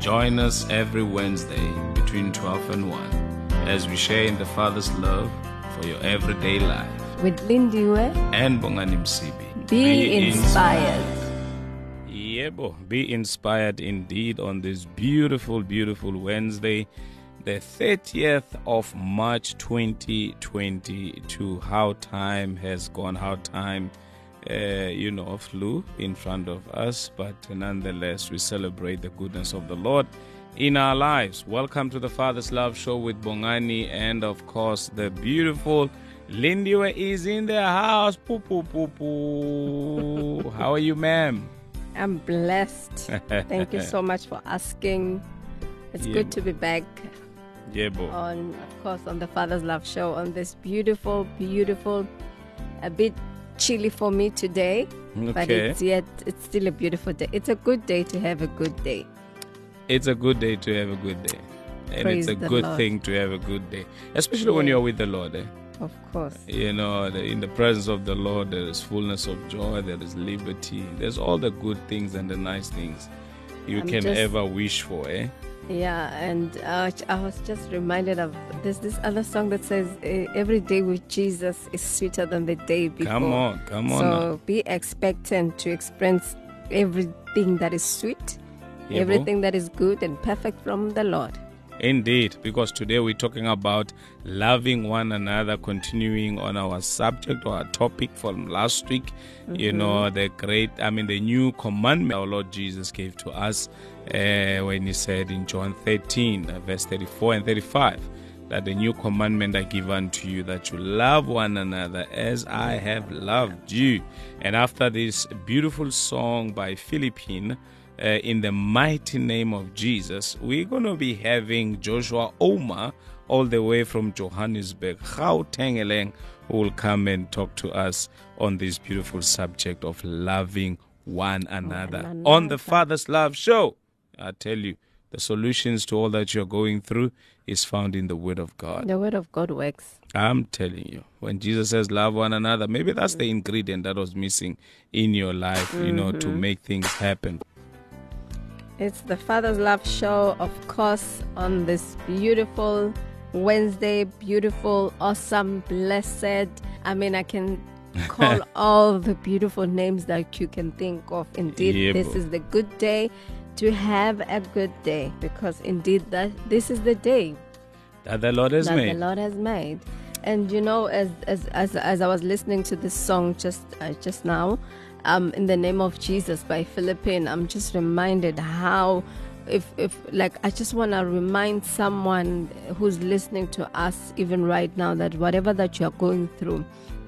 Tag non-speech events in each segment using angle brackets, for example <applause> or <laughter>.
Join us every Wednesday between 12 and 1 as we share in the Father's love for your everyday life. With Lindiwe, And Bongani Msibi. be, inspired. Yebo, be inspired indeed on this beautiful, beautiful Wednesday, the 30th of March 2022. How time has gone, how time, uh, you know, flew in front of us, but nonetheless, we celebrate the goodness of the Lord in our lives. Welcome to the Father's Love Show with Bongani, and of course, the beautiful Lindiwe is in the house. Poo, poo, poo, poo. How are you, ma'am? I'm blessed. Thank you so much for asking. It's Yeah. good to be back Yebo. on, of course, on the Father's Love Show on this beautiful, beautiful, a bit chilly for me today, but it's yet it's still a beautiful day. It's a good day to have a good day. It's a good day to have a good day. And Praise it's a good Lord. thing to have a good day, especially when you're with the Lord. Eh? Of course. You know, in the presence of the Lord, there is fullness of joy, there is liberty, there's all the good things and the nice things you I'm can just- ever wish for. Eh? Yeah, and uh, I was just reminded of there's this other song that says every day with Jesus is sweeter than the day before. Come on, come on. now. So be expectant to experience everything that is sweet, everything that is good and perfect from the Lord. Indeed, because today we're talking about loving one another, continuing on our subject or our topic from last week. You know, the great, I mean, the new commandment our Lord Jesus gave to us uh, when He said in John 13, uh, verse 34 and 35, that the new commandment I give unto you, that you love one another as I have loved you. And after this beautiful song by Philippine, uh, in the mighty name of Jesus. We're going to be having Joshua Omar all the way from Johannesburg, Gauteng, Eleng, who will come and talk to us on this beautiful subject of loving one another on the. Father's Love Show. I tell you, the solutions to all that you're going through is found in the Word of God. The Word of God works. I'm telling you, when Jesus says love one another, maybe that's the ingredient that was missing in your life, you know, to mm-hmm. make things happen. It's the Father's Love Show, of course, on this beautiful Wednesday, beautiful, awesome, blessed. I mean, I can call <laughs> all the beautiful names that you can think of. Indeed, Yeah, this bro. is the good day to have a good day because indeed that this is the day That the Lord has that made. the Lord has made. And you know, as as as, as I was listening to this song just uh, just now, um, in the name of Jesus by Philippine, I'm just reminded how. If, if like I just want to remind someone who's listening to us even right now that whatever that you are going through,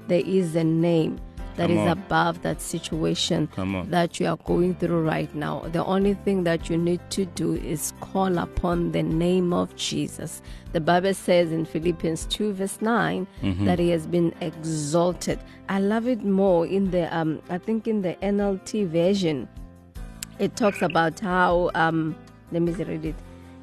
there is a name that Come is on. above that situation that you are going through right now. The only thing that you need to do is call upon the name of Jesus. The Bible says in Philippians 2, verse 9, Mm-hmm. that he has been exalted. I love it more in the, um, I think in the NLT version, it talks about how, um, let me read it.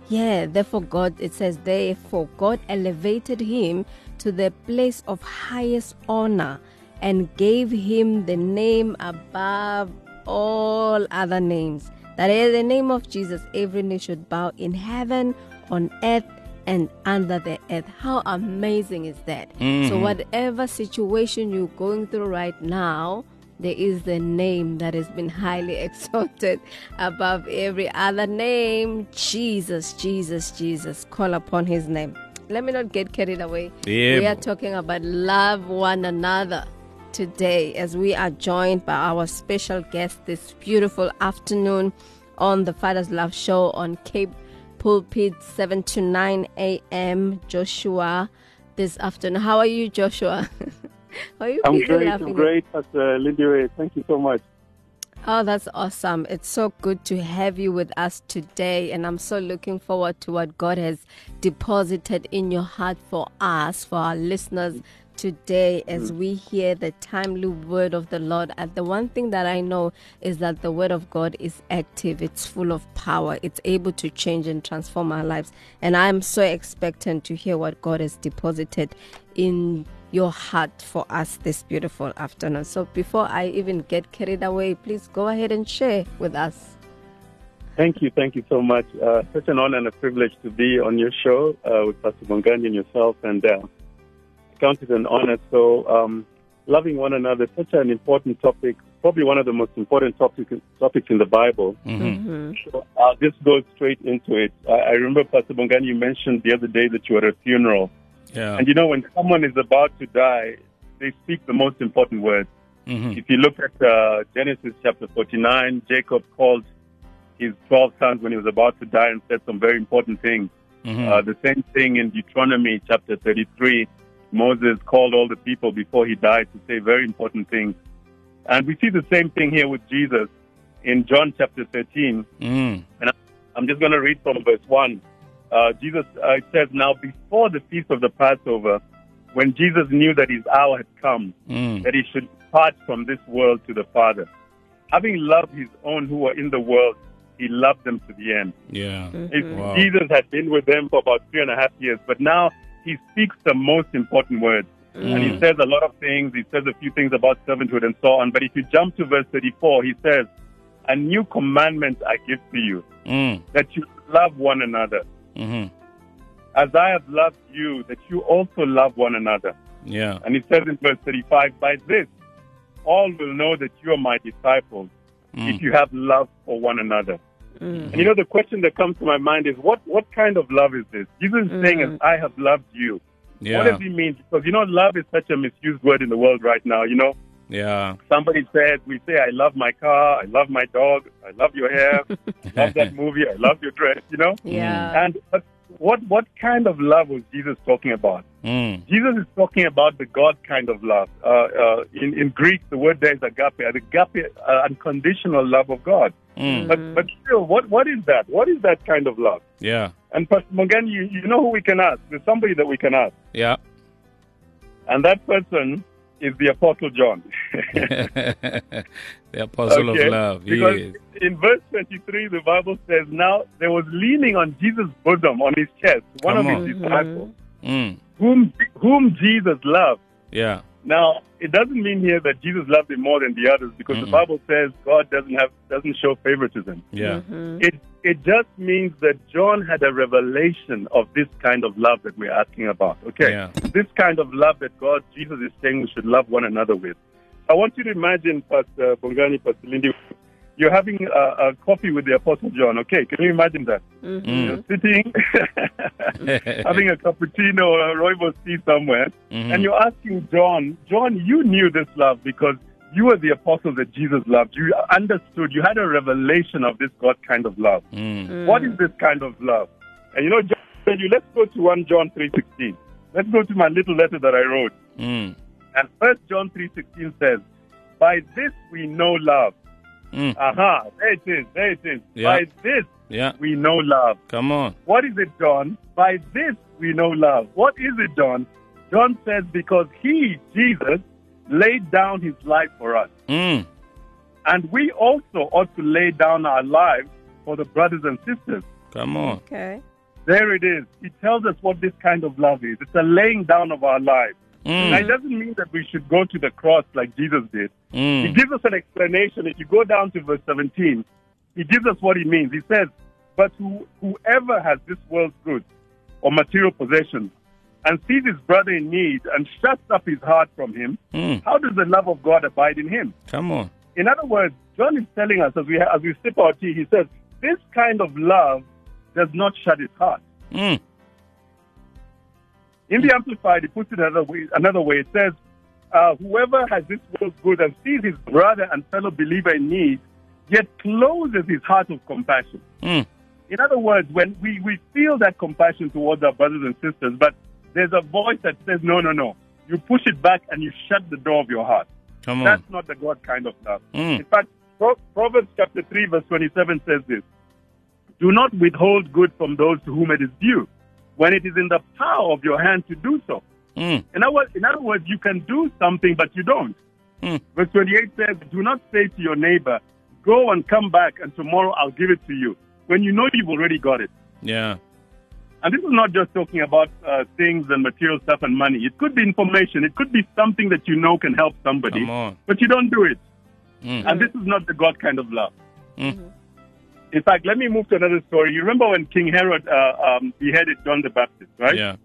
Yeah, therefore God, it says, therefore God elevated him to the place of highest honor and gave him the name above all other names. That in the name of Jesus, every knee should bow in heaven, on earth, and under the earth. How amazing is that? So, mm-hmm. whatever situation you're going through right now, there is the name that has been highly <laughs> exalted above every other name Jesus, Jesus, Jesus. Call upon his name. Let me not get carried away. Yeah, we are talking about love one another today as we are joined by our special guest this beautiful afternoon on the Father's Love Show on K Pulpit 7 to 9 a.m. Joshua this afternoon. How are you, Joshua? <laughs> Are you I'm great. I'm great, Pastor uh, Lindiwe. Thank you so much. Oh, that's awesome. It's so good to have you with us today. And I'm so looking forward to what God has deposited in your heart for us, for our listeners today, as we hear the timely word of the Lord. And the one thing that I know is that the word of God is active, it's full of power, it's able to change and transform our lives. And I'm so expectant to hear what God has deposited in your heart for us this beautiful afternoon. So before I even get carried away, please go ahead and share with us. Thank you, thank you so much. Uh, such an honor and a privilege to be on your show uh, with Pastor Bongani and yourself, and uh, I count it an honor. So, um, loving one another, such an important topic, probably one of the most important topic, topics in the Bible. Mm-hmm. So I'll just go straight into it. I, I remember, Pastor Bongani, you mentioned the other day that you were at a funeral. Yeah. And you know, when someone is about to die, they speak the most important words. Mhm. If you look at uh, Genesis chapter 49, Jacob called his 12 sons when he was about to die and said some very important things. Mhm. Uh, the same thing in Deuteronomy chapter 33. Moses called all the people before he died to say very important things. And we see the same thing here with Jesus in John chapter 13. Mm. I'm just going to read from verse 1. Uh, Jesus uh, says, Now before the feast of the Passover, when Jesus knew that his hour had come, Mm. that he should depart from this world to the Father, having loved his own who were in the world, he loved them to the end. Yeah. If Wow. Jesus had been with them for about three and a half years, but now he speaks the most important words. And he Mm. says a lot of things. He says a few things about servanthood and so on. But if you jump to verse 34, he says, A new commandment I give to you, Mm. that you love one another. Mhm. As I have loved you, that you also love one another. Yeah. And he says in verse 35, By this, all will know that you are my disciples, Mm. if you have love for one another. Mm. And you know, the question that comes to my mind is, what, what kind of love is this? Jesus is saying, Mm. as I have loved you. What does he mean? Because, you know, love is such a misused word in the world right now. You know, Yeah. somebody said, we say, I love my car, I love my dog, I love your hair, I love that <laughs> movie, I love your dress, you know? Yeah. And but what, what kind of love was Jesus talking about? Mm. Jesus is talking about the God kind of love. Uh, uh, in, in Greek, the word there is agape, the agape, uh, unconditional love of God. Mm. But, but still, what, what is that? What is that kind of love? Yeah. And Pastor Morgan, you, you know who we can ask? There's somebody that we can ask. Yeah. And that person is the Apostle John. <laughs> <laughs> the apostle Okay? of love. Because Yes. in verse 23, the Bible says, Now there was leaning on Jesus' bosom, on his chest, one Come of on. his disciples, Mm. whom, whom Jesus loved. Yeah. Now, it doesn't mean here that Jesus loved him more than the others because the Mm-mm. Bible says God doesn't have doesn't show favoritism. Yeah. Mhm. It it just means that John had a revelation of this kind of love that we're asking about. Okay. Yeah. This kind of love that God Jesus is saying we should love one another with. I want you to imagine Pastor Bongani, Pastor Lindy, you're having a, a coffee with the Apostle John. Okay, can you imagine that? Mhm. Mm. You're sitting <laughs> having a cappuccino or a rooibos tea somewhere, Mhm. and you're asking John, John, you knew this love because you were the apostle that Jesus loved. You understood. You had a revelation of this God kind of love. Mm. What is this kind of love? And you know, John said, you let's go to 1 John 3.16. Let's go to my little letter that I wrote. Mm. And First John 3.16 says, by this we know love. Mm. Aha, there it is, there it is. Yeah. By this Yeah. we know love. Come on. What is it, John? By this we know love. What is it, John? John says, because he, Jesus, laid down his life for us. Mm. And we also ought to lay down our lives for the brothers and sisters. Come on. Okay. There it is. He tells us what this kind of love is. It's a laying down of our lives. Now, it Mm. doesn't mean that we should go to the cross like Jesus did. He Mm. gives us an explanation. If you go down to verse 17, he gives us what he means. He says, But who, whoever has this world's goods or material possessions and sees his brother in need and shuts up his heart from him, Mm. how does the love of God abide in him? Come on. In other words, John is telling us as we, as we sip our tea, he says, This kind of love does not shut his heart. Mm. In the Amplified, he puts it another way. Another way, it says, uh, "Whoever has this world's good and sees his brother and fellow believer in need, yet closes his heart of compassion." Mm. In other words, when we, we feel that compassion towards our brothers and sisters, but there's a voice that says, "No, no, no." You push it back and you shut the door of your heart. Come on. That's not the God kind of love. Mm. In fact, Pro- Proverbs chapter 3, verse 27 says this Do not withhold good from those to whom it is due, when it is in the power of your hand to do so. Mm. In other, words, in other words, you can do something, but you don't. Mm. Verse 28 says, Do not say to your neighbor, Go and come back, and tomorrow I'll give it to you, when you know you've already got it. Yeah. And this is not just talking about uh, things and material stuff and money. It could be information. It could be something that you know can help somebody, Come on. but you don't do it. Mm. And this is not the God kind of love. Mm. In fact, let me move to another story. You remember when King Herod uh, um, beheaded John the Baptist, right? Yeah.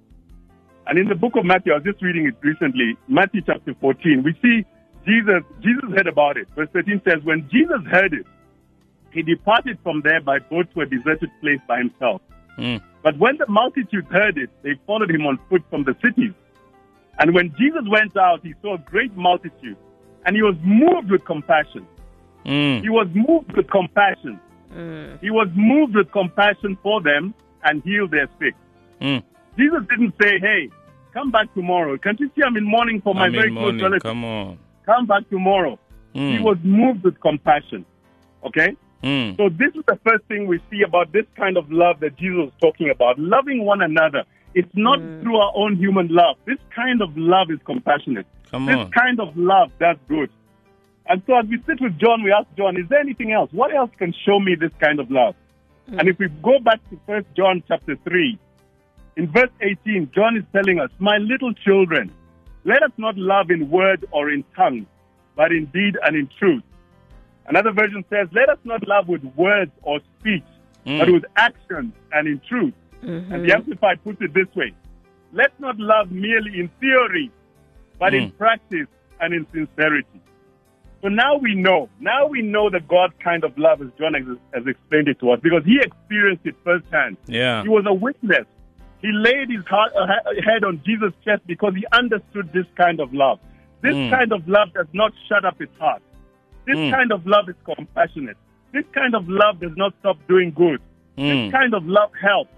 And in the book of Matthew, I was just reading it recently, Matthew chapter 14, we see Jesus, Jesus heard about it. Verse 13 says, When Jesus heard it, he departed from there by boat to a deserted place by himself. Mm. But when the multitude heard it, they followed him on foot from the cities. And when Jesus went out, he saw a great multitude, and he was moved with compassion. Mm. He was moved with compassion. Mm. He was moved with compassion for them and healed their sick. Mm. Jesus didn't say, hey, come back tomorrow. Can't you see I'm in mourning for my I'm very close relative? Come on. Come back tomorrow. He Mm. was moved with compassion. Okay? Mm. So this is the first thing we see about this kind of love that Jesus was talking about. Loving one another. It's not through our own human love. This kind of love is compassionate. Come This on. kind of love does good. And so as we sit with John, we ask John, is there anything else? What else can show me this kind of love? And if we go back to First John chapter 3, in verse 18, John is telling us, My little children, let us not love in word or in tongue, but in deed and in truth. Another version says, Let us not love with words or speech, but Mm. with actions and in truth. And the Amplified puts it this way Let's not love merely in theory, but in Mm. practice and in sincerity. So now we know. Now we know the God kind of love, as John has, has explained it to us, because he experienced it firsthand. Yeah. He was a witness. He laid his heart, uh, head on Jesus' chest because he understood this kind of love. This Mm. kind of love does not shut up its heart. This Mm. kind of love is compassionate. This kind of love does not stop doing good. Mm. This kind of love helps.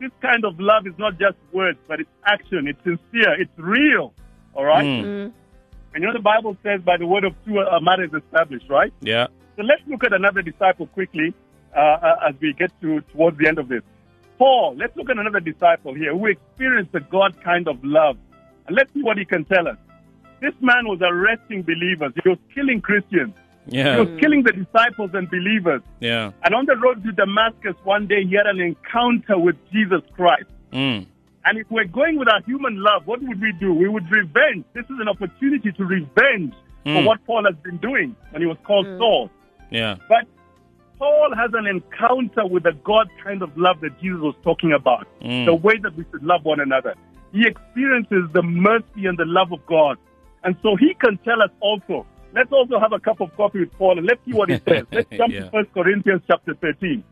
This kind of love is not just words, but it's action. It's sincere. It's real. All right? And you know the Bible says, by the word of two, a matter is established, right? Yeah. So let's look at another disciple quickly uh, uh, as we get to towards the end of this. Paul, let's look at another disciple here who experienced the God kind of love. And let's see what he can tell us. This man was arresting believers. He was killing Christians. Yeah. He was killing the disciples and believers. Yeah. And on the road to Damascus, one day he had an encounter with Jesus Christ. Mm. And if we're going with our human love, what would we do? We would revenge. This is an opportunity to revenge for Mm. what Paul has been doing when he was called Saul. Yeah. But Paul has an encounter with the God kind of love that Jesus was talking about, Mm. the way that we should love one another. He experiences the mercy and the love of God. And so he can tell us also. Let's also have a cup of coffee with Paul and let's see what he says. <laughs> Let's jump Yeah. to 1 Corinthians chapter 13.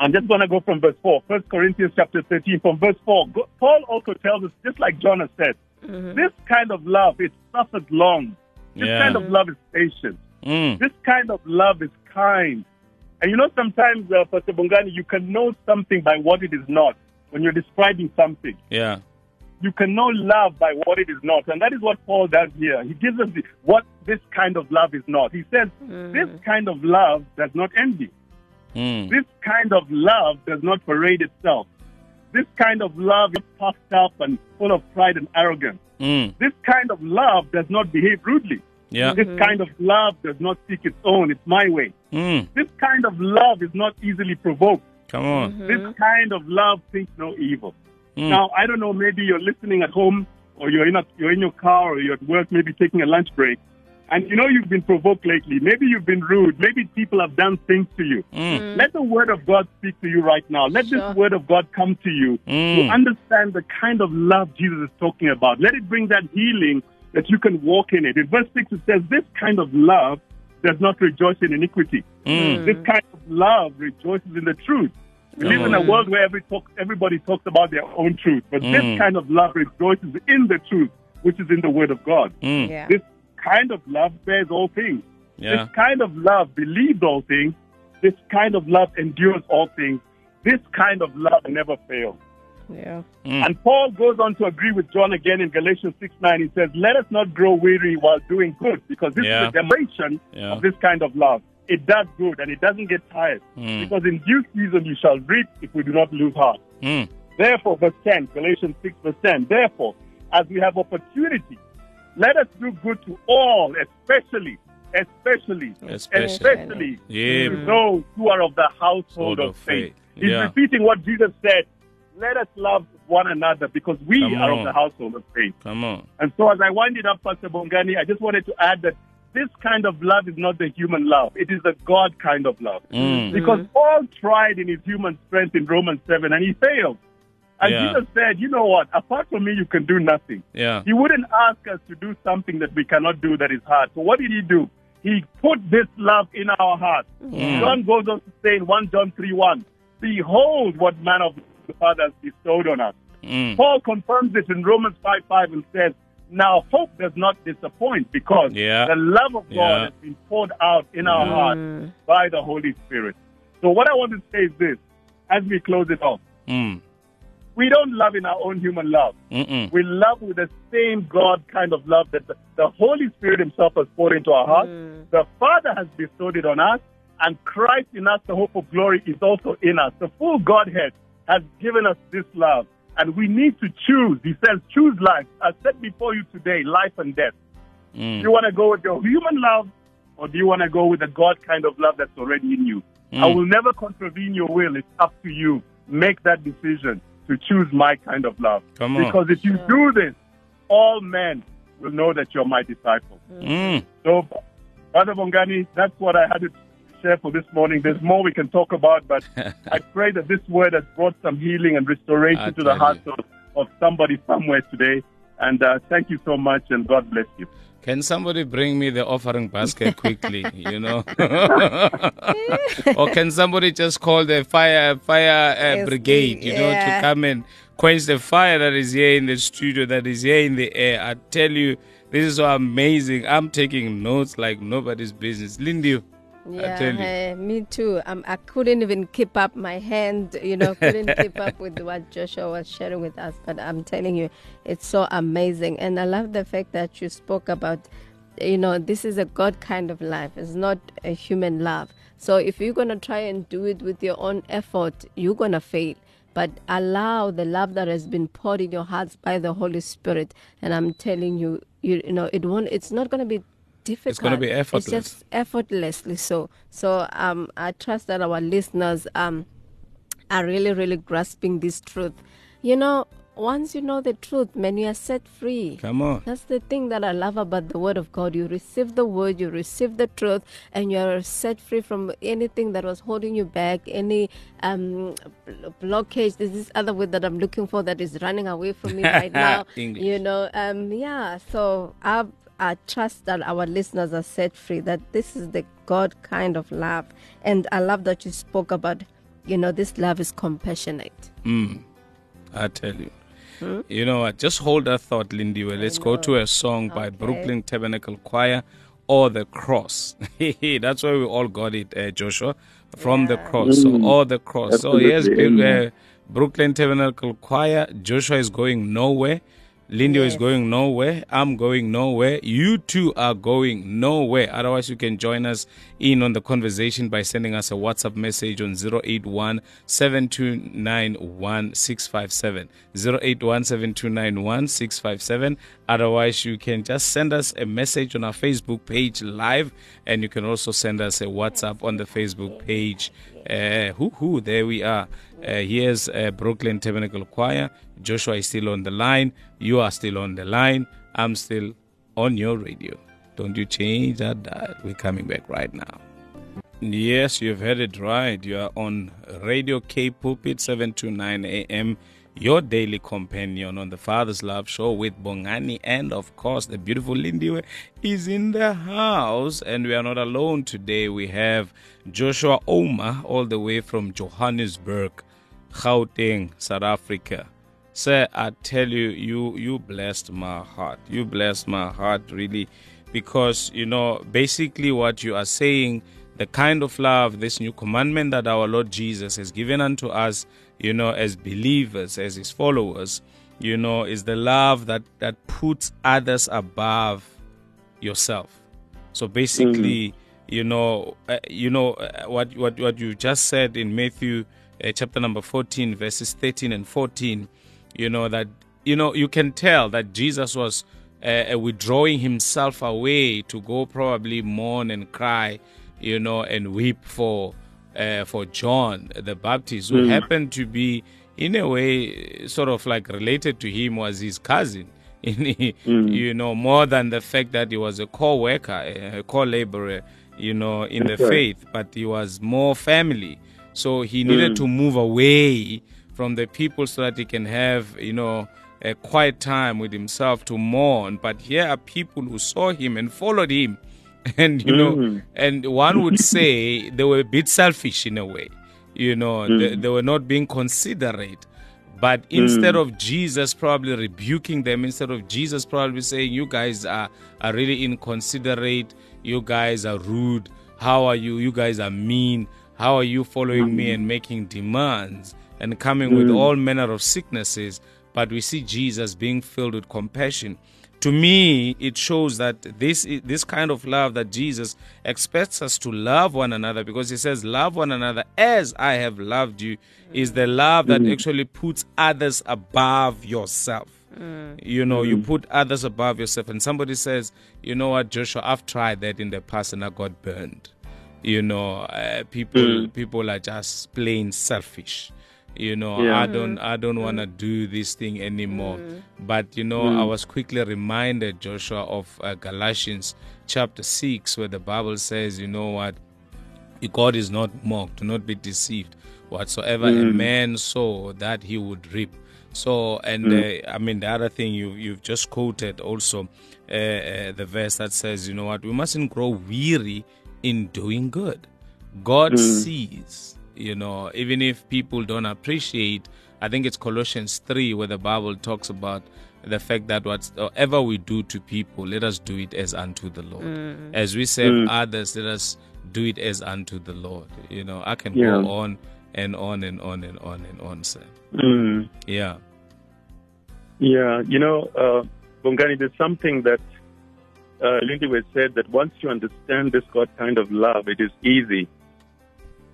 I'm just going to go from verse 4. 1 Corinthians chapter 13, from verse 4. Paul also tells us, just like John has said, this kind of love, it suffers long. This Yeah. kind of love is patient. Mm. This kind of love is kind. And you know, sometimes, uh, Pastor Bongani, you can know something by what it is not when you're describing something. Yeah. You can know love by what it is not. And that is what Paul does here. He gives us the, what this kind of love is not. He says, this kind of love does not envy. Mm. This kind of love does not parade itself. This kind of love is puffed up and full of pride and arrogance. Mm. This kind of love does not behave rudely. Yeah. This kind of love does not seek its own. It's my way. Mm. This kind of love is not easily provoked. Come on. This kind of love thinks no evil. Mm. Now, I don't know, maybe you're listening at home or you're in, a, you're in your car or you're at work, maybe taking a lunch break. And you know you've been provoked lately. Maybe you've been rude. Maybe people have done things to you. Mm. Let the word of God speak to you right now. Let Sure. this word of God come to you Mm. to understand the kind of love Jesus is talking about. Let it bring that healing that you can walk in it. In verse 6, it says, This kind of love does not rejoice in iniquity. Mm. This kind of love rejoices in the truth. We live in a Mm. world where every talk, everybody talks about their own truth, but Mm. this kind of love rejoices in the truth, which is in the Word of God. Mm. Yeah. This kind of love bears all things. Yeah. This kind of love believes all things. This kind of love endures all things. This kind of love never fails. Yeah. And Paul goes on to agree with John again in Galatians 6 9. He says, Let us not grow weary while doing good, because this Yeah. is a demonstration Yeah. of this kind of love. It does good and it doesn't get tired. Mm. Because in due season you shall reap if we do not lose heart. Mm. Therefore, verse 10, Galatians 6, verse 10, therefore, as we have opportunity, let us do good to all, especially, especially, Especially. especially Yeah. to those who are of the household Sort of faith. faith. He's Yeah. repeating what Jesus said. Let us love one another because we Come are on. of the household of faith. Come on. And so, as I wind it up, Pastor Bongani, I just wanted to add that this kind of love is not the human love; it is the God kind of love. Mm. Because Paul tried in his human strength in Romans 7 and he failed. And Yeah. Jesus said, You know what? Apart from me, you can do nothing. Yeah. He wouldn't ask us to do something that we cannot do that is hard. So, what did he do? He put this love in our hearts. Mm. John goes on to say in 1 John 3 1, Behold what man of the Father has bestowed on us. Mm. Paul confirms it in Romans 5 5 and says, Now hope does not disappoint because Yeah. the love of God has been poured out in our Mm. hearts by the Holy Spirit. So, what I want to say is this as we close it off Mm. We don't love in our own human love. Mm-mm. We love with the same God kind of love that the, the Holy Spirit Himself has poured into our hearts. The Father has bestowed it on us, and Christ in us, the hope of glory, is also in us. The full Godhead has given us this love, and we need to choose. He says, Choose life. I set before you today life and death. Do Mm. you want to go with your human love, or do you want to go with the God kind of love that's already in you? I Mm. will never contravene your will. It's up to you. Make that decision to choose my kind of love. Come on. Because if you do this, all men will know that you're my disciple. Mm. So, Brother Bongani, that's what I had to share for this morning. There's more we can talk about, but <laughs> I pray that this word has brought some healing and restoration I to the tell hearts of, of somebody somewhere today. And uh, thank you so much, and God bless you. Can somebody bring me the offering basket quickly? <laughs> you know, <laughs> or can somebody just call the fire fire uh, Yes, brigade? You know, to come and quench the fire that is here in the studio, that is here in the air. I tell you, this is so amazing. I'm taking notes like nobody's business. Lindy, I tell you. eh, me too. Um, I couldn't even keep up my hand, you know, <laughs> couldn't keep up with what Joshua was sharing with us. But I'm telling you, it's so amazing. And I love the fact that you spoke about, you know, this is a God kind of life, it's not a human love. So if you're going to try and do it with your own effort, you're going to fail. But allow the love that has been poured in your hearts by the Holy Spirit. And I'm telling you, you, you know, it won't, it's not going to be difficult. gonna be It's effortless. just effortlessly so. So um, I trust that our listeners um, are really, really grasping this truth. You know, once you know the truth, man, you are set free. Come on. That's the thing that I love about the Word of God. You receive the Word, you receive the truth, and you are set free from anything that was holding you back, any um, blockage. There's this other word that I'm looking for that is running away from me <laughs> right now. English. You know, um, yeah. So I, I trust that our listeners are set free. That this is the God kind of love, and I love that you spoke about. You know, this love is compassionate. Mm. I tell you. You know what? Just hold that thought, Lindy. Well, let's go to a song by Brooklyn Tabernacle Choir or the Cross. <laughs> That's where we all got it, uh, Joshua, from the cross. So, or the cross. So, yes, uh, Brooklyn Tabernacle Choir. Joshua is going nowhere. Lindy is going nowhere. I'm going nowhere. You two are going nowhere. Otherwise, you can join us in on the conversation by sending us a WhatsApp message on 081 7291 657. 081 7291 657. Otherwise, you can just send us a message on our Facebook page live, and you can also send us a WhatsApp on the Facebook page. Uh, who, who, there we are. Uh, here's uh, Brooklyn Tabernacle Choir. Joshua is still on the line. You are still on the line. I'm still on your radio. Don't you change that dial. We're coming back right now. Yes, you've heard it right. You are on Radio K Pulpit 729 AM, your daily companion on the Father's Love Show with Bongani. And of course, the beautiful Lindiwe is in the house. And we are not alone today. We have Joshua Oma, all the way from Johannesburg, Gauteng, South Africa. Sir, I tell you, you you blessed my heart. You blessed my heart really, because you know basically what you are saying the kind of love, this new commandment that our Lord Jesus has given unto us, you know, as believers, as his followers, you know, is the love that, that puts others above yourself. So basically, you know, uh, you know uh, what what what you just said in Matthew uh, chapter number 14 verses 13 and 14, you know that you know you can tell that Jesus was uh, withdrawing himself away to go probably mourn and cry, you know, and weep for uh, for John the Baptist, who hmm. happened to be in a way sort of like related to him was his cousin. <laughs> Hmm. You know, more than the fact that he was a co-worker, a co-laborer, you know, in the right. faith, but he was more family. So he needed hmm. to move away from the people so that he can have, you know, a quiet time with himself to mourn. But here are people who saw him and followed him. <laughs> And, you know, mm-hmm. and one would say they were a bit selfish in a way. You know, they, mm. they were not being considerate. But mm. instead of Jesus probably rebuking them, instead of Jesus probably saying, You guys are, are really inconsiderate, you guys are rude, how are you? You guys are mean, how are you following me mm. and making demands and coming with all manner of sicknesses? But we see Jesus being filled with compassion. To me, it shows that this this kind of love that Jesus expects us to love one another because he says, Love one another as I have loved you, is the love that mm. actually puts others above yourself. Mm. You know, you mm-hmm. put others above yourself. And somebody says, You know what, Joshua, I've tried that in the past and I got burned. You know, uh, people mm. people are just plain selfish you know Yeah. i don't i don't want to do this thing anymore. But you know i was quickly reminded joshua of uh, galatians chapter 6 where the bible says you know what? God is not mocked do not be deceived. Whatsoever a man sow that he would reap. So and uh, i mean the other thing you you've just quoted also uh, uh, the verse that says you know what? We mustn't grow weary in doing good. God sees you know even if people don't appreciate i think it's colossians 3 where the bible talks about the fact that whatever we do to people let us do it as unto the lord as we serve others let us do it as unto the lord you know i can Yeah. go on and on and on and on and on sir Mm. yeah Yeah, you know, uh, Bongani, there's something that uh, Lindy was said that once you understand this God kind of love, it is easy.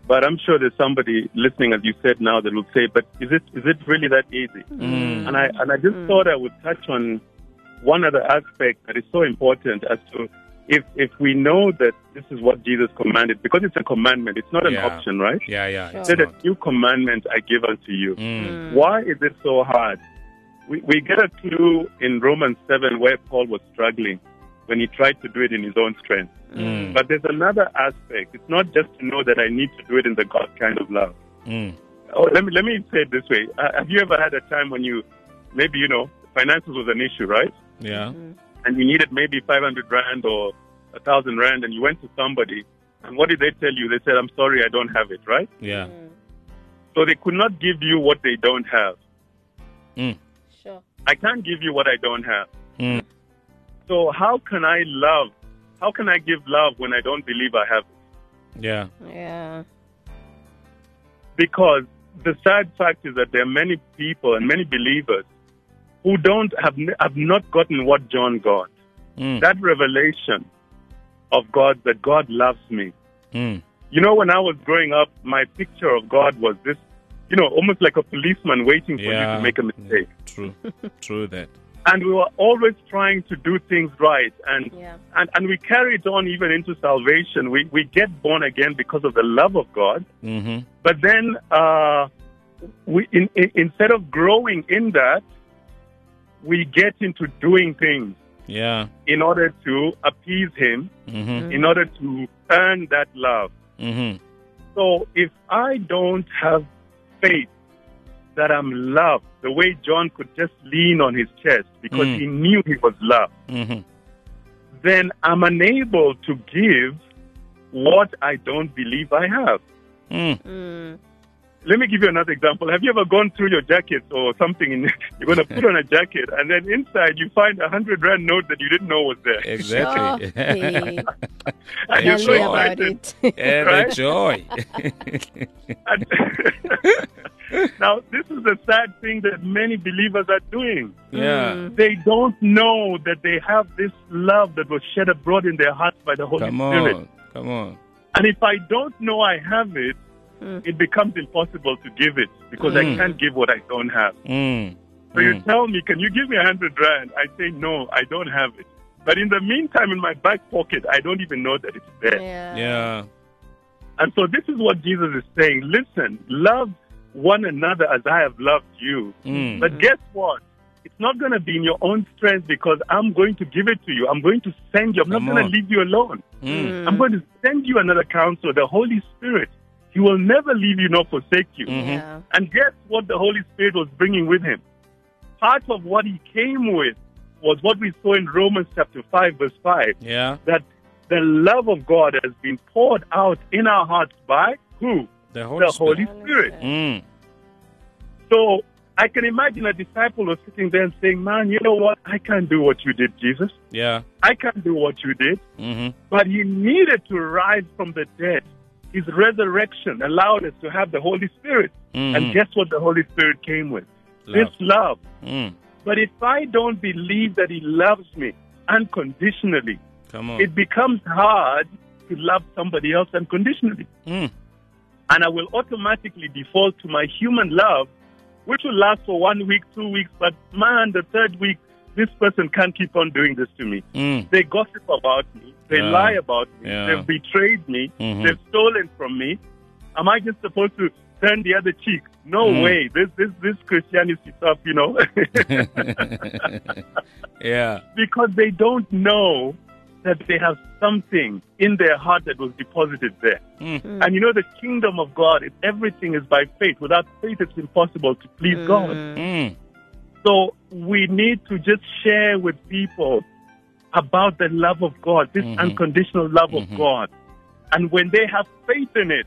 But I'm sure there's somebody listening, as you said now, that will say, "But is it is it really that easy?" Mm. And I and I just thought I would touch on one other aspect that is so important as to if if we know that this is what Jesus commanded, because it's a commandment, it's not an Yeah. option, right? yeah yeah it's Said a not. new commandment I give unto you. Mm. Why is it so hard? We, we get a clue in Romans 7 where Paul was struggling when he tried to do it in his own strength. Mm. But there's another aspect. It's not just to know that I need to do it in the God kind of love. Mm. Oh, let me let me say it this way. Uh, have you ever had a time when you maybe you know finances was an issue, right? yeah And you needed maybe 500 rand or a thousand rand, and you went to somebody, and what did they tell you? They said, "I'm sorry, I don't have it." Right? yeah So they could not give you what they don't have. mm. Sure. I can't give you what I don't have. So how can I love? How can I give love when I don't believe I have it? yeah Yeah. Because the sad fact is that there are many people and many believers who don't have have not gotten what John got. Mm. That revelation of God that God loves me. Mm. You know, when I was growing up, my picture of God was this, you know, almost like a policeman waiting for you to make a mistake. true true that And we were always trying to do things right. And Yeah. and, and we carry it on even into salvation. We, we get born again because of the love of God. mm-hmm. But then, uh, we, in, in, instead of growing in that, we get into doing things yeah in order to appease Him, mm-hmm. in order to earn that love. Mm-hmm. So if I don't have faith that I'm loved, the way John could just lean on his chest because Mm. he knew he was loved, Mm-hmm. then I'm unable to give what I don't believe I have. Mm. Mm. let me give you another example. Have you ever gone through your jacket or something and <laughs> you're going to put on a jacket and then inside you find a hundred rand note that you didn't know was there? Exactly. Hey. <laughs> And Yeah, you're so me sure. about excited. it. Yeah, Right? joy. <laughs> And- <laughs> now, this is a sad thing that many believers are doing. yeah. They don't know that they have this love that was shed abroad in their hearts by the Holy Come Spirit. on. Come on. And if I don't know I have it, it becomes impossible to give it because I Mm. can't give what I don't have. Mm. So you Mm. tell me, can you give me a hundred rand? I say no, I don't have it. But in the meantime, in my back pocket, I don't even know that it's there. Yeah. Yeah. And so this is what Jesus is saying. Listen, love one another as I have loved you. Mm. But guess what? It's not going to be in your own strength because I'm going to give it to you. I'm going to send you. I'm Come not going to leave you alone. Mm. I'm going to send you another counselor, the Holy Spirit. He will never leave you nor forsake you. Mhm. Yeah. And guess what the Holy Spirit was bringing with him? Part of what he came with was what we saw in Romans chapter 5, verse 5, Yeah. that the love of God has been poured out in our hearts by who? The Holy the Spirit. Holy Spirit. Mm. So I can imagine a disciple was sitting there and saying, Man, you know what? I can't do what you did, Jesus. Yeah. I can't do what you did. Mm-hmm. But he needed to rise from the dead. His resurrection allowed us to have the Holy Spirit. Mhm. And guess what the Holy Spirit came with? Love. This love. Mm. But if I don't believe that He loves me unconditionally, Come on. it becomes hard to love somebody else unconditionally. Mm. And I will automatically default to my human love, which will last for one week, two weeks. But man, the third week, this person can't keep on doing this to me. Mm. They gossip about me. They Yeah. lie about me. Yeah. They've betrayed me. Mhm. They've stolen from me. Am I just supposed to turn the other cheek? No Mm. way. This this this Christianity stuff, you know, <laughs> <laughs> yeah. because they don't know that they have something in their heart that was deposited there. Mm. And you know, the kingdom of God, is everything is by faith. Without faith, it's impossible to please God. Mm. So we need to just share with people about the love of God, this Mhm. unconditional love Mhm. of God. And when they have faith in it,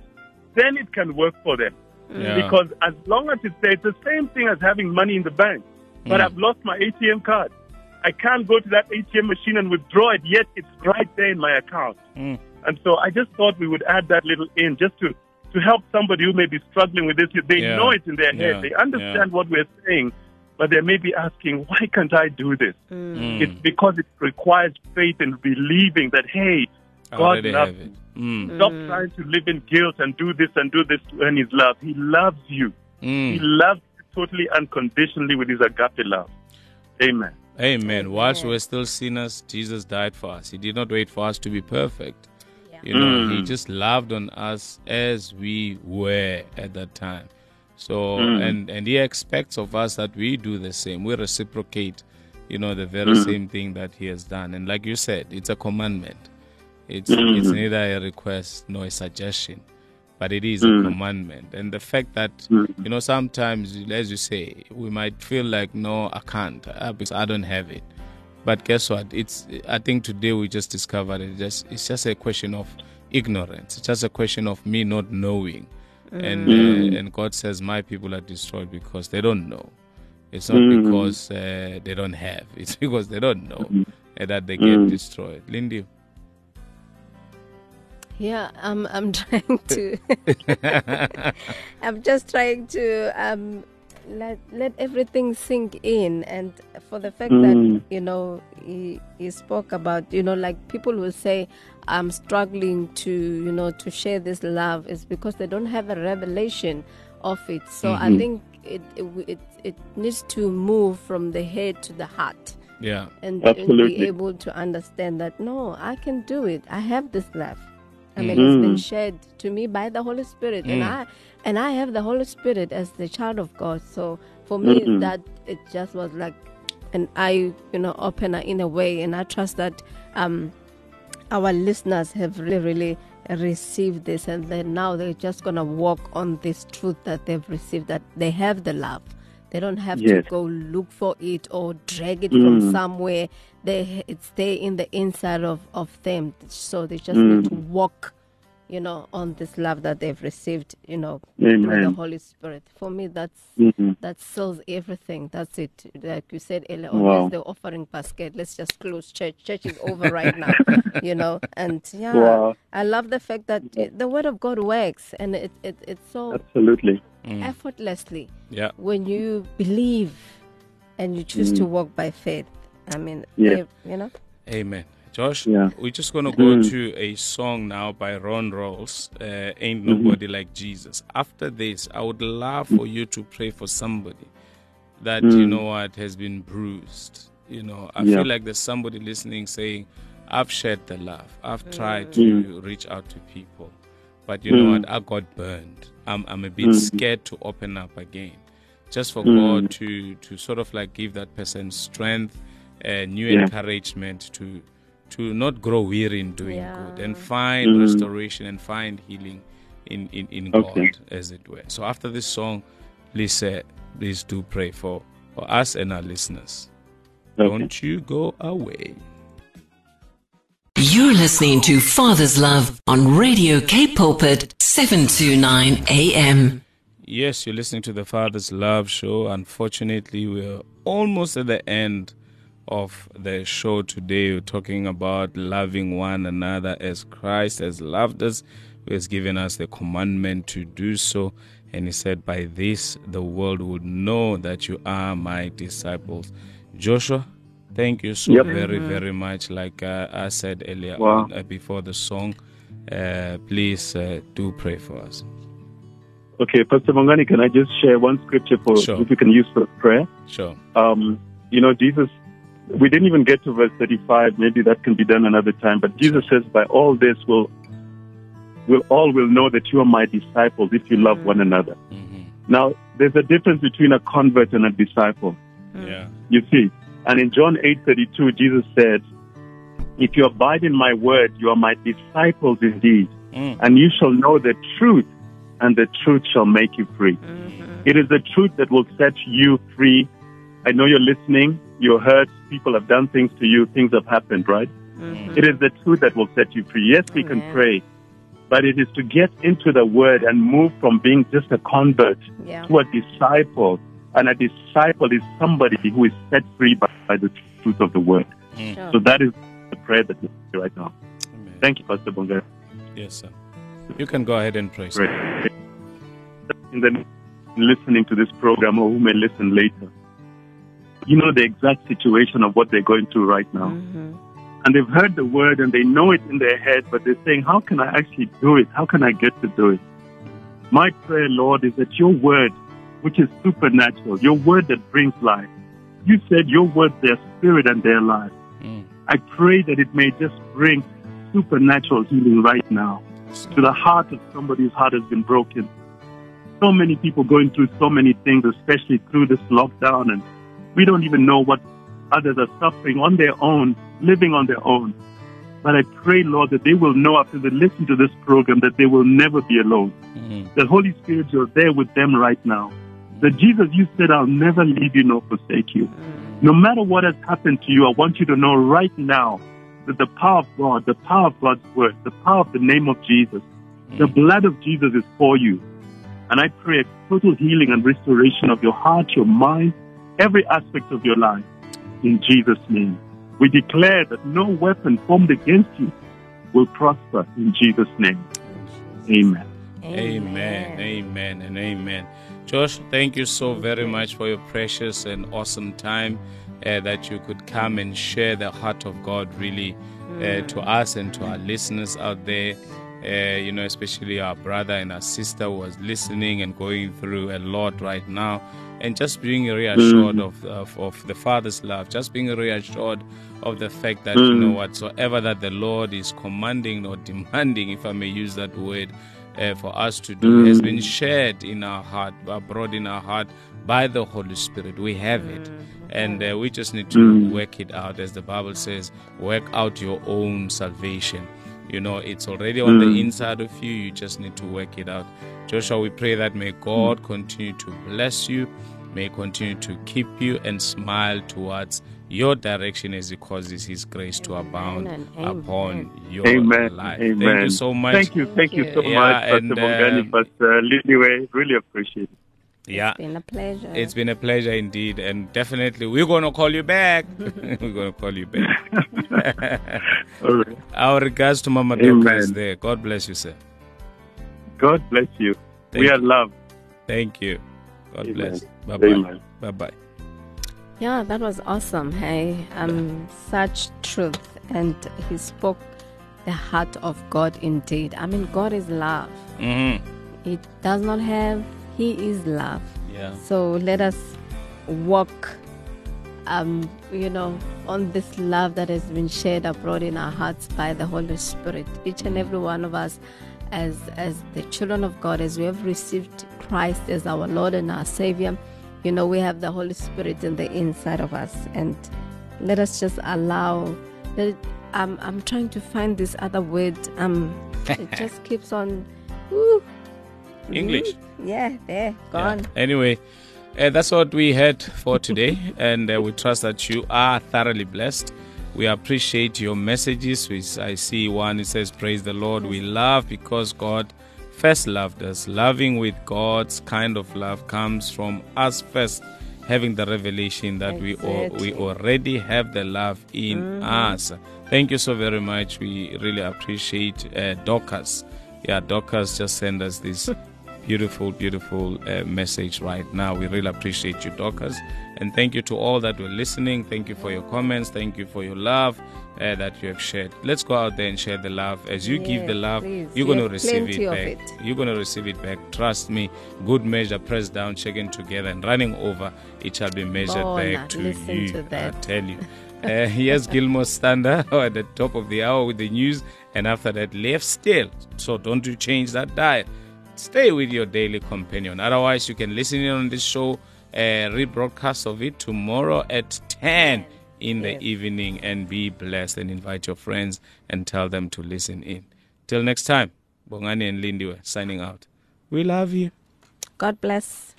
then it can work for them. Yeah. Because as long as it's there, it's the same thing as having money in the bank. But Mm. I've lost my ATM card. I can't go to that ATM machine and withdraw it, yet it's right there in my account. Mm. And so I just thought we would add that little in just to, to help somebody who may be struggling with this. They Yeah. know it in their head. They understand what we're saying, but they may be asking, why can't I do this? Mm. It's because it requires faith and believing that, hey, God loves you. Mm. Stop trying to live in guilt and do this and do this when He's love. He loves you. He Mm. loves you totally unconditionally with His agape love. Amen. Amen. Whilst we're still sinners, Jesus died for us. He did not wait for us to be perfect. You know, Mm. he just loved on us as we were at that time. So Mm. and and he expects of us that we do the same. We reciprocate, you know, the very Mm. same thing that he has done. And like you said, it's a commandment. It's Mm. it's neither a request nor a suggestion, but it is Mm. a commandment. And the fact that Mm. you know sometimes, as you say, we might feel like no, I can't uh, because I don't have it. But guess what? It's I think today we just discovered it. Just it's just a question of ignorance. It's just a question of me not knowing. And Mm. uh, and God says my people are destroyed because they don't know. It's not Mm. because uh, they don't have. <laughs> It's because they don't know Mm. that they get Mm. destroyed. Lindy. Yeah, I'm I'm <laughs> trying to I'm just trying to um let let everything sink in and for the fact Mm. that you know he, he spoke about you know like people will say I'm struggling to you know to share this love is because they don't have a revelation of it so I Mhm. think it, it it it needs to move from the head to the heart yeah. and, and be able to understand that no, I can do it. I have this love. I mean, it's been Mm. shared to me by the Holy Spirit, and Mm. I and I have the Holy Spirit as the child of God. So for me, Mm-mm. that it just was like an eye, you know, opener in a way, and I trust that um, our listeners have really, really received this, and then now they're just gonna walk on this truth that they've received that they have the love. They don't have Yes. to go look for it or drag it from Mm. somewhere. They it's there in the inside of, of them. So they just need to Mm. walk you know, on this love that they've received, you know, through the Holy Spirit. For me, that's Mhm. that sells everything. That's it. Like you said earlier, Wow. always the offering basket. Let's just close church. Church is over right now, <laughs> you know. And yeah, Wow. I love the fact that the Word of God works, and it, it it's so Absolutely. Mm. effortlessly Yeah. when you believe and you choose to mm. walk by faith. I mean, Yeah. eh, you know. Amen. Josh, Yeah. we're just going to go mm. to a song now by Ron Rolls, uh, Ain't mm-hmm. Nobody Like Jesus. After this, I would love for you to pray for somebody that, you know what, has been bruised. You know, I Yeah. feel like there's somebody listening saying, I've shared the love. I've tried to reach out to people. But you know what? I got burned. I'm, I'm a bit scared to open up again. Just for God to, to sort of like give that person strength, uh, new Yeah. encouragement to to not grow weary in doing Yeah. good and find restoration and find healing in, in, in Okay. God, as it were. So after this song, please, uh, please do pray for, for us and our listeners. Okay. Don't you go away. You're listening to Father's Love on Radio K Pulpit 729 AM. Yes, you're listening to the Father's Love Show. Unfortunately, we're almost at the end of the show today. We're talking about loving one another as Christ has loved us, who has given us the commandment to do so. And he said, By this the world would know that you are my disciples. Joshua, thank you so Yep. very, very much. Like uh, I said earlier Wow. on, uh, before the song, uh, please uh, do pray for us. Okay, Pastor Bongani, can I just share one scripture for Sure. if you can use for prayer? Sure. Um, you know, Jesus, we didn't even get to verse 35. Maybe that can be done another time. But Jesus says, by all this will, will all will know that you are my disciples if you love one another. hmm Now, there's a difference between a convert and a disciple. Yeah. You see, and in John 8:32, Jesus said, "If you abide in my word, you are my disciples indeed, Mm. and you shall know the truth, and the truth shall make you free." It is the truth that will set you free. I know you're listening. You're hurt. People have done things to you. Things have happened, right? It is the truth that will set you free. Yes, we can pray, but it is to get into the word and move from being just a convert Yeah. to a disciple. And a disciple is somebody who is set free by, by the truth of the word. Sure. So that is the prayer that we pray right now. Amen. Thank you, Pastor Bonga. Yes, sir. You can go ahead and pray. sir. Great. In the listening to this program or who may listen later, you know the exact situation of what they're going through right now. Mhm. And they've heard the word and they know it in their head, but they're saying, How can I actually do it? How can I get to do it? My prayer, Lord, is that your word, which is supernatural, your word that brings life, you said your words, their spirit and their life. Mm. I pray that it may just bring supernatural healing right now to the heart of somebody whose heart has been broken. So many people going through so many things, especially through this lockdown, and we don't even know what others are suffering on their own, living on their own. But I pray, Lord, that they will know after they listen to this program that they will never be alone. Mhm. The Holy Spirit, you're there with them right now. That Jesus, you said, I'll never leave you nor forsake you. No matter what has happened to you, I want you to know right now that the power of God, the power of God's word, the power of the name of Jesus, the mm. blood of Jesus is for you. And I pray a total healing and restoration of your heart, your mind, every aspect of your life. In Jesus' name. We declare that no weapon formed against you will prosper in Jesus' name. Amen. Amen, amen, and amen. Josh, thank you so very much for your precious and awesome time uh, that you could come and share the heart of God really uh, to us and to our listeners out there. Uh, you know, especially our brother and our sister who was listening and going through a lot right now, and just being reassured of, of of the Father's love, just being reassured of the fact that you know whatsoever that the Lord is commanding or demanding, if I may use that word, uh, for us to do has been shared in our heart, uh, brought in our heart by the Holy Spirit. We have it. And uh, we just need to work it out. As the Bible says, work out your own salvation. You know, it's already on the inside of you. You just need to work it out. Joshua, we pray that may God continue to bless you may continue to keep you and smile towards your direction as He causes His grace to abound and upon your Amen. life. Amen. Thank you so much. Thank you. Thank you so Yeah, much, Pastor and, Bongani, um, Pastor Lindiwe. Really appreciate it. Yeah. It's been a pleasure. It's been a pleasure indeed, and definitely we're gonna call you back. <laughs> <laughs> we're gonna call you back. <laughs> All right. Our regards to Mama Amen. Dorcas there. God bless you, sir. God bless you. Thank we you. are loved. Thank you. God Amen. bless. Bye bye. Bye bye. Yeah, that was awesome. Hey, um, such truth, and he spoke the heart of God indeed. I mean, God is love. hmm He does not have. He is love. Yeah. So let us walk, um, you know, on this love that has been shared abroad in our hearts by the Holy Spirit. Each and every one of us, as as the children of God, as we have received Christ as our Lord and our Savior, you know, we have the Holy Spirit in the inside of us, and let us just allow. Let, um, I'm trying to find this other word. Um, <laughs> it just keeps on. Woo, English. yeah, there, Yeah. gone. Anyway, uh, that's what we had for today, <laughs> and uh, we trust that you are thoroughly blessed. We appreciate your messages. We, I see one, it says, Praise the Lord. We love because God first loved us. Loving with God's kind of love comes from us first having the revelation that we, al- we already have the love in us. Thank you so very much. We really appreciate uh, Dorcas. Yeah, Dorcas just sent us this <laughs> beautiful, beautiful uh, message right now. We really appreciate you, Dorcas. And thank you to all that were listening. Thank you for your comments. Thank you for your love uh, that you have shared. Let's go out there and share the love. As you give the love, please. you're going to receive it back. it. You're going to receive it back. Trust me. Good measure, pressed down, shaken together, and running over, it shall be measured Bona, back to you. to that. I tell you. Uh, <laughs> here's Gilmore Stander <laughs> at the top of the hour with the news, and after that, left still. So don't you change that diet. Stay with your daily companion. Otherwise, you can listen in on this show, uh, rebroadcast of it tomorrow at 10 in the Yes. evening, and be blessed and invite your friends and tell them to listen in. Till next time, Bongani and Lindiwe signing out. We love you. God bless.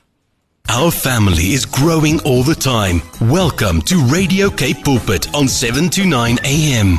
Our family is growing all the time. Welcome to Radio K Pulpit on 7 to 9 a.m.